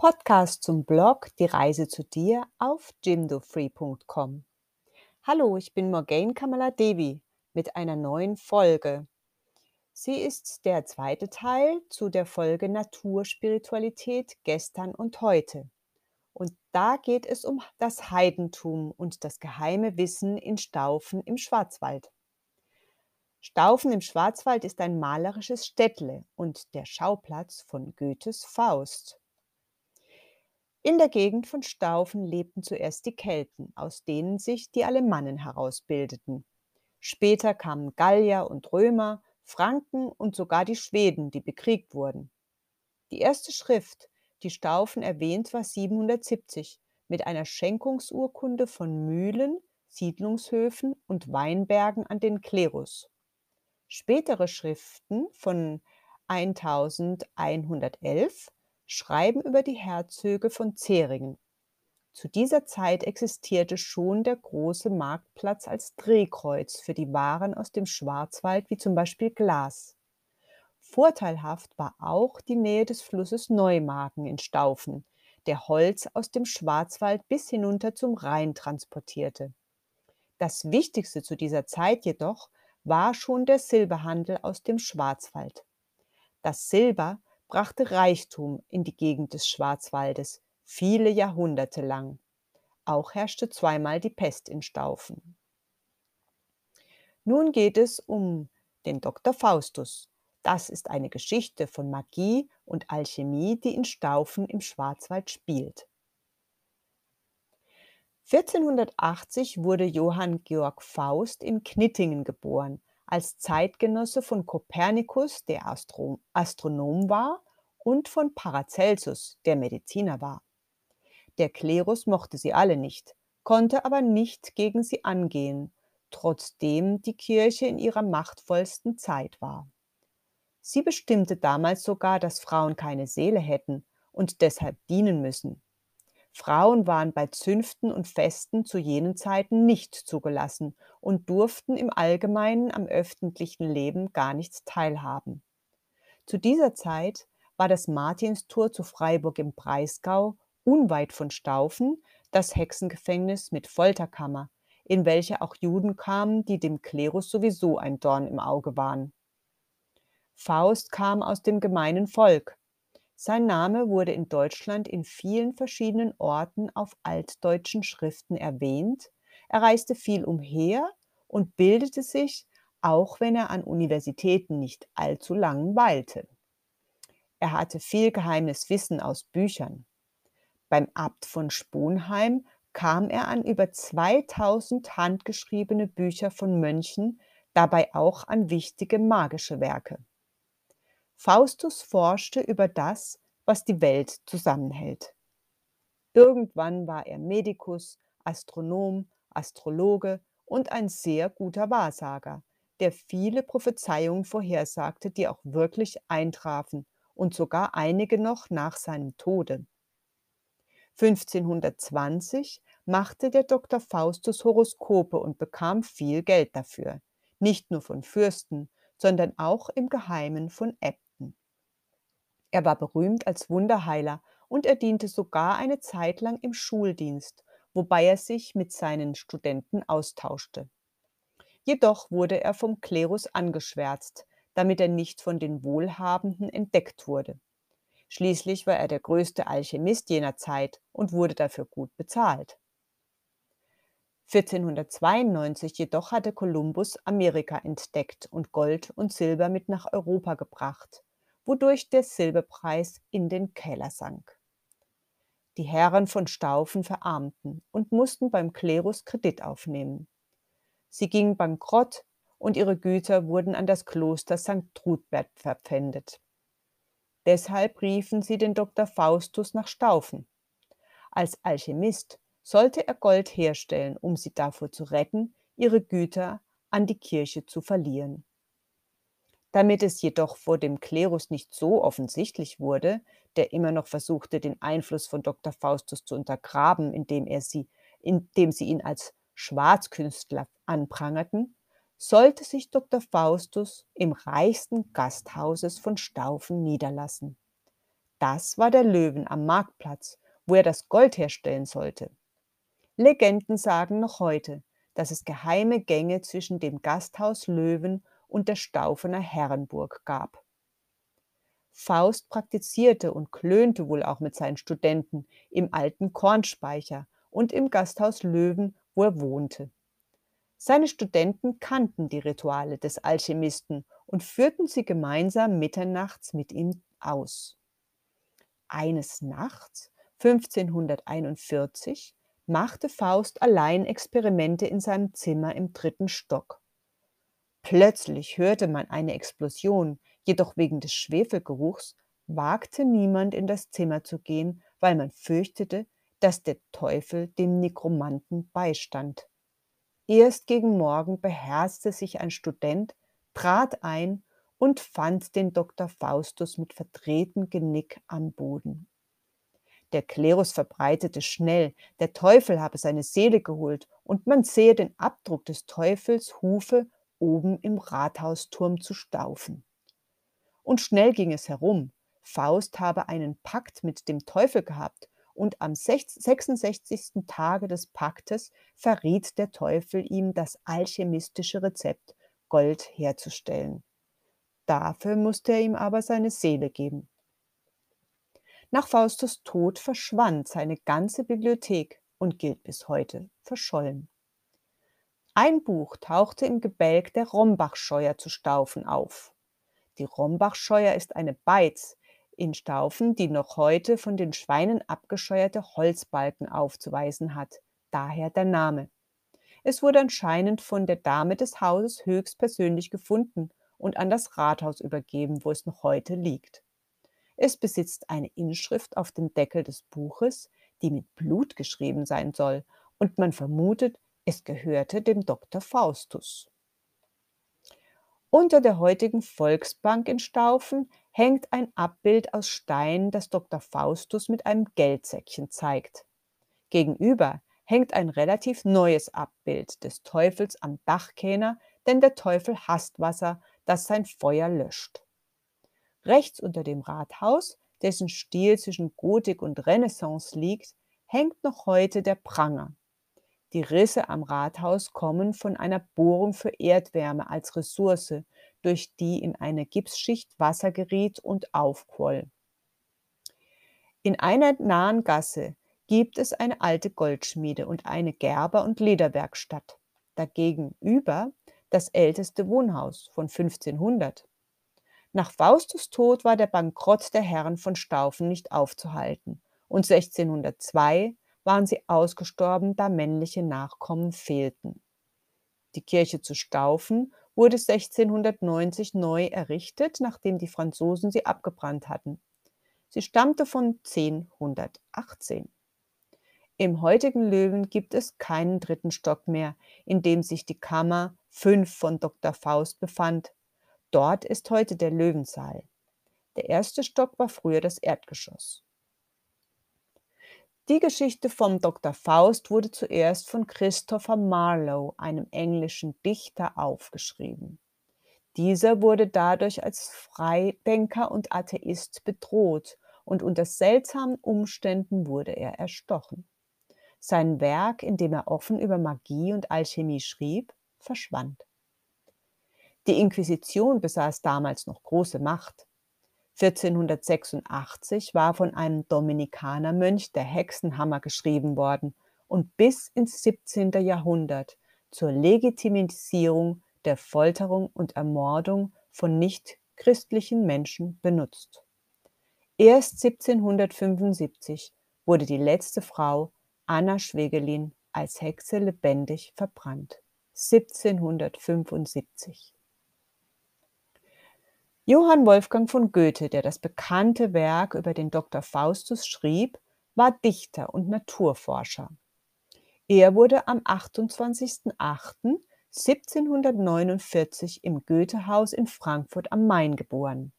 Podcast zum Blog Die Reise zu dir auf jimdofree.com. Hallo, ich bin Morgane Kamala Devi mit einer neuen Folge. Sie ist der zweite Teil zu der Folge Naturspiritualität gestern und heute. Und da geht es um das Heidentum und das geheime Wissen in Staufen im Schwarzwald. Staufen im Schwarzwald ist ein malerisches Städtle und der Schauplatz von Goethes Faust. In der Gegend von Staufen lebten zuerst die Kelten, aus denen sich die Alemannen herausbildeten. Später kamen Gallier und Römer, Franken und sogar die Schweden, die bekriegt wurden. Die erste Schrift, die Staufen erwähnt, war 770 mit einer Schenkungsurkunde von Mühlen, Siedlungshöfen und Weinbergen an den Klerus. Spätere Schriften von 1111 schreiben über die Herzöge von Zeringen. Zu dieser Zeit existierte schon der große Marktplatz als Drehkreuz für die Waren aus dem Schwarzwald, wie zum Beispiel Glas. Vorteilhaft war auch die Nähe des Flusses Neumagen in Staufen, der Holz aus dem Schwarzwald bis hinunter zum Rhein transportierte. Das Wichtigste zu dieser Zeit jedoch war schon der Silberhandel aus dem Schwarzwald. Das Silber brachte Reichtum in die Gegend des Schwarzwaldes, viele Jahrhunderte lang. Auch herrschte zweimal die Pest in Staufen. Nun geht es um den Dr. Faustus. Das ist eine Geschichte von Magie und Alchemie, die in Staufen im Schwarzwald spielt. 1480 wurde Johann Georg Faust in Knittingen geboren, als Zeitgenosse von Kopernikus, der Astro Astronom war, und von Paracelsus, der Mediziner war. Der Klerus mochte sie alle nicht, konnte aber nicht gegen sie angehen, trotzdem die Kirche in ihrer machtvollsten Zeit war. Sie bestimmte damals sogar, dass Frauen keine Seele hätten und deshalb dienen müssen. Frauen waren bei Zünften und Festen zu jenen Zeiten nicht zugelassen und durften im Allgemeinen am öffentlichen Leben gar nichts teilhaben. Zu dieser Zeit war das Martinstor zu Freiburg im Breisgau, unweit von Staufen, das Hexengefängnis mit Folterkammer, in welche auch Juden kamen, die dem Klerus sowieso ein Dorn im Auge waren. Faust kam aus dem gemeinen Volk. Sein Name wurde in Deutschland in vielen verschiedenen Orten auf altdeutschen Schriften erwähnt. Er reiste viel umher und bildete sich, auch wenn er an Universitäten nicht allzu lang weilte. Er hatte viel geheimes Wissen aus Büchern. Beim Abt von Sponheim kam er an über 2000 handgeschriebene Bücher von Mönchen, dabei auch an wichtige magische Werke. Faustus forschte über das, was die Welt zusammenhält. Irgendwann war er Medikus, Astronom, Astrologe und ein sehr guter Wahrsager, der viele Prophezeiungen vorhersagte, die auch wirklich eintrafen und sogar einige noch nach seinem Tode. 1520 machte der Dr. Faustus Horoskope und bekam viel Geld dafür, nicht nur von Fürsten, sondern auch im Geheimen von Äbten. Er war berühmt als Wunderheiler und er diente sogar eine Zeit lang im Schuldienst, wobei er sich mit seinen Studenten austauschte. Jedoch wurde er vom Klerus angeschwärzt, damit er nicht von den Wohlhabenden entdeckt wurde. Schließlich war er der größte Alchemist jener Zeit und wurde dafür gut bezahlt. 1492 jedoch hatte Kolumbus Amerika entdeckt und Gold und Silber mit nach Europa gebracht, wodurch der Silberpreis in den Keller sank. Die Herren von Staufen verarmten und mussten beim Klerus Kredit aufnehmen. Sie gingen bankrott und ihre Güter wurden an das Kloster St. Trudbert verpfändet. Deshalb riefen sie den Dr. Faustus nach Staufen. Als Alchemist sollte er Gold herstellen, um sie davor zu retten, ihre Güter an die Kirche zu verlieren. Damit es jedoch vor dem Klerus nicht so offensichtlich wurde, der immer noch versuchte, den Einfluss von Dr. Faustus zu untergraben, indem, er sie, indem sie ihn als Schwarzkünstler anprangerten, sollte sich Dr. Faustus im reichsten Gasthauses von Staufen niederlassen. Das war der Löwen am Marktplatz, wo er das Gold herstellen sollte. Legenden sagen noch heute, dass es geheime Gänge zwischen dem Gasthaus Löwen und der Staufener Herrenburg gab. Faust praktizierte und klönte wohl auch mit seinen Studenten im alten Kornspeicher und im Gasthaus Löwen, wo er wohnte. Seine Studenten kannten die Rituale des Alchemisten und führten sie gemeinsam mitternachts mit ihm aus. Eines Nachts, 1541, machte Faust allein Experimente in seinem Zimmer im dritten Stock. Plötzlich hörte man eine Explosion, jedoch wegen des Schwefelgeruchs wagte niemand in das Zimmer zu gehen, weil man fürchtete, dass der Teufel dem Nekromanten beistand. Erst gegen Morgen beherzte sich ein Student, trat ein und fand den Dr. Faustus mit verdrehtem Genick am Boden. Der Klerus verbreitete schnell, der Teufel habe seine Seele geholt und man sehe den Abdruck des Teufels Hufe oben im Rathausturm zu staufen. Und schnell ging es herum. Faust habe einen Pakt mit dem Teufel gehabt und am 66. Tage des Paktes verriet der Teufel ihm das alchemistische Rezept, Gold herzustellen. Dafür musste er ihm aber seine Seele geben. Nach Faustus Tod verschwand seine ganze Bibliothek und gilt bis heute verschollen. Ein Buch tauchte im Gebälk der Rombachscheuer zu Staufen auf. Die Rombachscheuer ist eine Beiz in Staufen, die noch heute von den Schweinen abgescheuerte Holzbalken aufzuweisen hat, daher der Name. Es wurde anscheinend von der Dame des Hauses höchstpersönlich gefunden und an das Rathaus übergeben, wo es noch heute liegt. Es besitzt eine Inschrift auf dem Deckel des Buches, die mit Blut geschrieben sein soll, und man vermutet, es gehörte dem Dr. Faustus. Unter der heutigen Volksbank in Staufen hängt ein Abbild aus Stein, das Dr. Faustus mit einem Geldsäckchen zeigt. Gegenüber hängt ein relativ neues Abbild des Teufels am Dachkähner, denn der Teufel hasst Wasser, das sein Feuer löscht. Rechts unter dem Rathaus, dessen Stil zwischen Gotik und Renaissance liegt, hängt noch heute der Pranger. Die Risse am Rathaus kommen von einer Bohrung für Erdwärme als Ressource, durch die in eine Gipsschicht Wasser geriet und aufquoll. In einer nahen Gasse gibt es eine alte Goldschmiede und eine Gerber- und Lederwerkstatt. Dagegenüber das älteste Wohnhaus von 1500. Nach Faustus Tod war der Bankrott der Herren von Staufen nicht aufzuhalten und 1602 waren sie ausgestorben, da männliche Nachkommen fehlten. Die Kirche zu Staufen wurde 1690 neu errichtet, nachdem die Franzosen sie abgebrannt hatten. Sie stammte von 1018. Im heutigen Löwen gibt es keinen dritten Stock mehr, in dem sich die Kammer 5 von Dr. Faust befand, Dort ist heute der Löwensaal. Der erste Stock war früher das Erdgeschoss. Die Geschichte vom Dr. Faust wurde zuerst von Christopher Marlowe, einem englischen Dichter, aufgeschrieben. Dieser wurde dadurch als Freidenker und Atheist bedroht und unter seltsamen Umständen wurde er erstochen. Sein Werk, in dem er offen über Magie und Alchemie schrieb, verschwand. Die Inquisition besaß damals noch große Macht. 1486 war von einem Dominikanermönch der Hexenhammer geschrieben worden und bis ins 17. Jahrhundert zur Legitimisierung der Folterung und Ermordung von nichtchristlichen Menschen benutzt. Erst 1775 wurde die letzte Frau, Anna Schwegelin, als Hexe lebendig verbrannt. 1775. Johann Wolfgang von Goethe, der das bekannte Werk über den Dr. Faustus schrieb, war Dichter und Naturforscher. Er wurde am 28.08.1749 im Goethehaus in Frankfurt am Main geboren.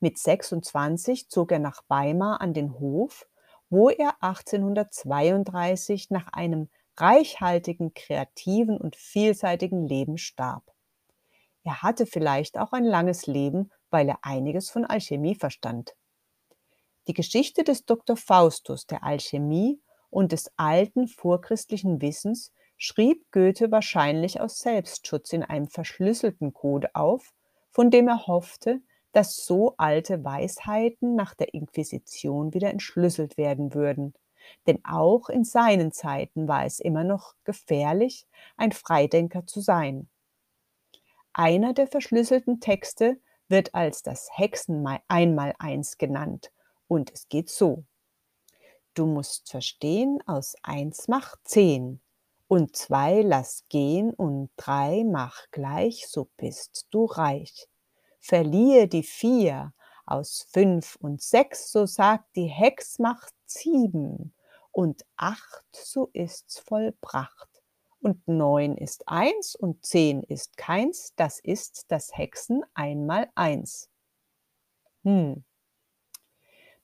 Mit 26 zog er nach Weimar an den Hof, wo er 1832 nach einem reichhaltigen, kreativen und vielseitigen Leben starb. Er hatte vielleicht auch ein langes Leben, weil er einiges von Alchemie verstand. Die Geschichte des Dr. Faustus, der Alchemie und des alten vorchristlichen Wissens schrieb Goethe wahrscheinlich aus Selbstschutz in einem verschlüsselten Code auf, von dem er hoffte, dass so alte Weisheiten nach der Inquisition wieder entschlüsselt werden würden. Denn auch in seinen Zeiten war es immer noch gefährlich, ein Freidenker zu sein. Einer der verschlüsselten Texte wird als das Hexen Einmaleins genannt und es geht so. Du musst verstehen, aus eins macht zehn und zwei lass gehen und drei mach gleich, so bist du reich. Verliere die vier aus fünf und sechs, so sagt die Hex macht sieben und acht, so ist's vollbracht. Und neun ist eins und zehn ist keins, das ist das Hexen einmal eins. Hm,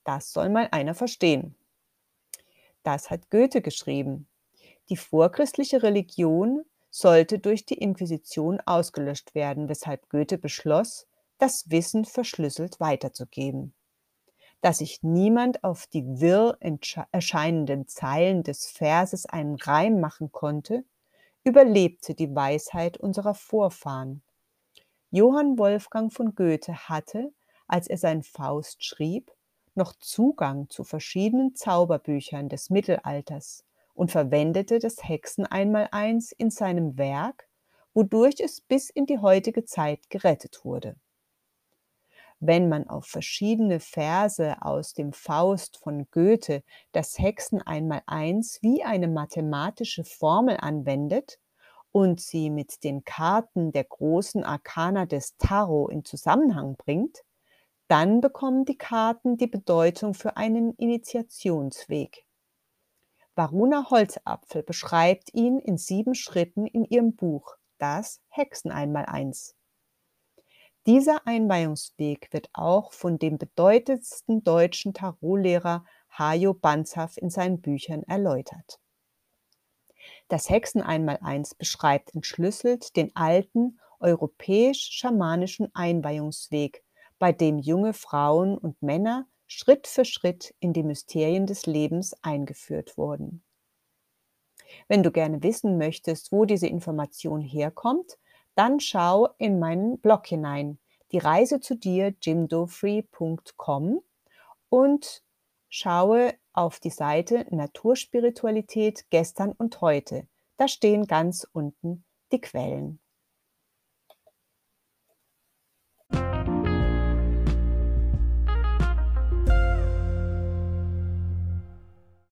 das soll mal einer verstehen. Das hat Goethe geschrieben. Die vorchristliche Religion sollte durch die Inquisition ausgelöscht werden, weshalb Goethe beschloss, das Wissen verschlüsselt weiterzugeben. Dass sich niemand auf die wirr erscheinenden Zeilen des Verses einen Reim machen konnte, überlebte die Weisheit unserer Vorfahren. Johann Wolfgang von Goethe hatte, als er sein Faust schrieb, noch Zugang zu verschiedenen Zauberbüchern des Mittelalters und verwendete das Hexen einmaleins in seinem Werk, wodurch es bis in die heutige Zeit gerettet wurde. Wenn man auf verschiedene Verse aus dem Faust von Goethe das Hexen einmaleins wie eine mathematische Formel anwendet und sie mit den Karten der großen Arkana des Tarot in Zusammenhang bringt, dann bekommen die Karten die Bedeutung für einen Initiationsweg. Varuna Holzapfel beschreibt ihn in sieben Schritten in ihrem Buch Das Hexen einmal eins. Dieser Einweihungsweg wird auch von dem bedeutendsten deutschen Tarotlehrer Hajo Banzhaf in seinen Büchern erläutert. Das Hexen einmal eins beschreibt entschlüsselt den alten europäisch-schamanischen Einweihungsweg, bei dem junge Frauen und Männer Schritt für Schritt in die Mysterien des Lebens eingeführt wurden. Wenn du gerne wissen möchtest, wo diese Information herkommt, dann schau in meinen Blog hinein, die Reise zu dir, jimdofree.com und schaue auf die Seite Naturspiritualität gestern und heute. Da stehen ganz unten die Quellen.